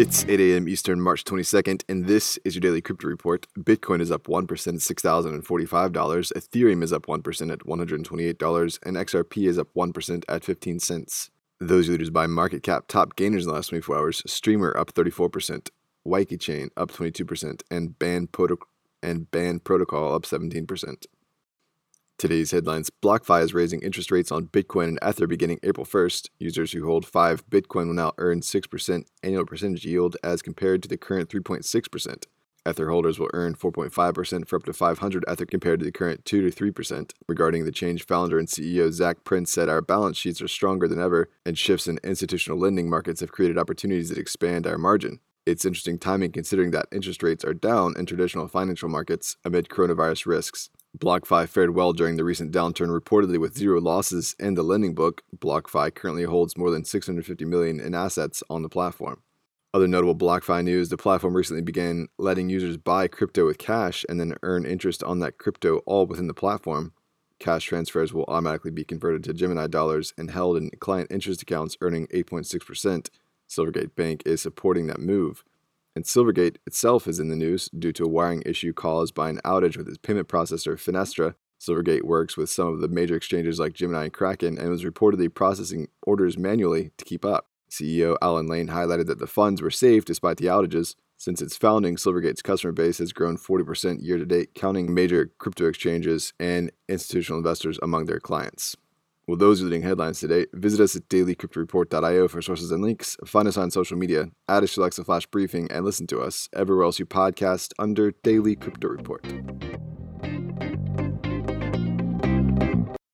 It's 8 a.m. Eastern, March 22nd, and this is your daily crypto report. Bitcoin is up 1% at $6,045, Ethereum is up 1% at $128, and XRP is up 1% at 15 cents. Those leaders by market cap top gainers in the last 24 hours Streamr up 34%, Wiki Chain up 22%, and Band, Proto- and Band Protocol up 17%. Today's headlines BlockFi is raising interest rates on Bitcoin and Ether beginning April 1st. Users who hold 5 Bitcoin will now earn 6% annual percentage yield as compared to the current 3.6%. Ether holders will earn 4.5% for up to 500 Ether compared to the current 2 to 3%. Regarding the change, founder and CEO Zac Prince said our balance sheets are stronger than ever, and shifts in institutional lending markets have created opportunities that expand our margin. It's interesting timing considering that interest rates are down in traditional financial markets amid coronavirus risks. BlockFi fared well during the recent downturn, reportedly with zero losses in the lending book. BlockFi currently holds more than 650 million in assets on the platform. Other notable BlockFi news: the platform recently began letting users buy crypto with cash and then earn interest on that crypto all within the platform. Cash transfers will automatically be converted to Gemini dollars and held in client interest accounts, earning 8.6%. Silvergate Bank is supporting that move. And Silvergate itself is in the news due to a wiring issue caused by an outage with its payment processor, Finastra. Silvergate works with some of the major exchanges like Gemini and Kraken and was reportedly processing orders manually to keep up. CEO Alan Lane highlighted that the funds were safe despite the outages. Since its founding, Silvergate's customer base has grown 40% year to date, counting major crypto exchanges and institutional investors among their clients. Well, those are the leading headlines today. Visit us at dailycryptoreport.io for sources and links. Find us on social media, add us to Alexa Flash Briefing, and listen to us everywhere else you podcast under Daily Crypto Report.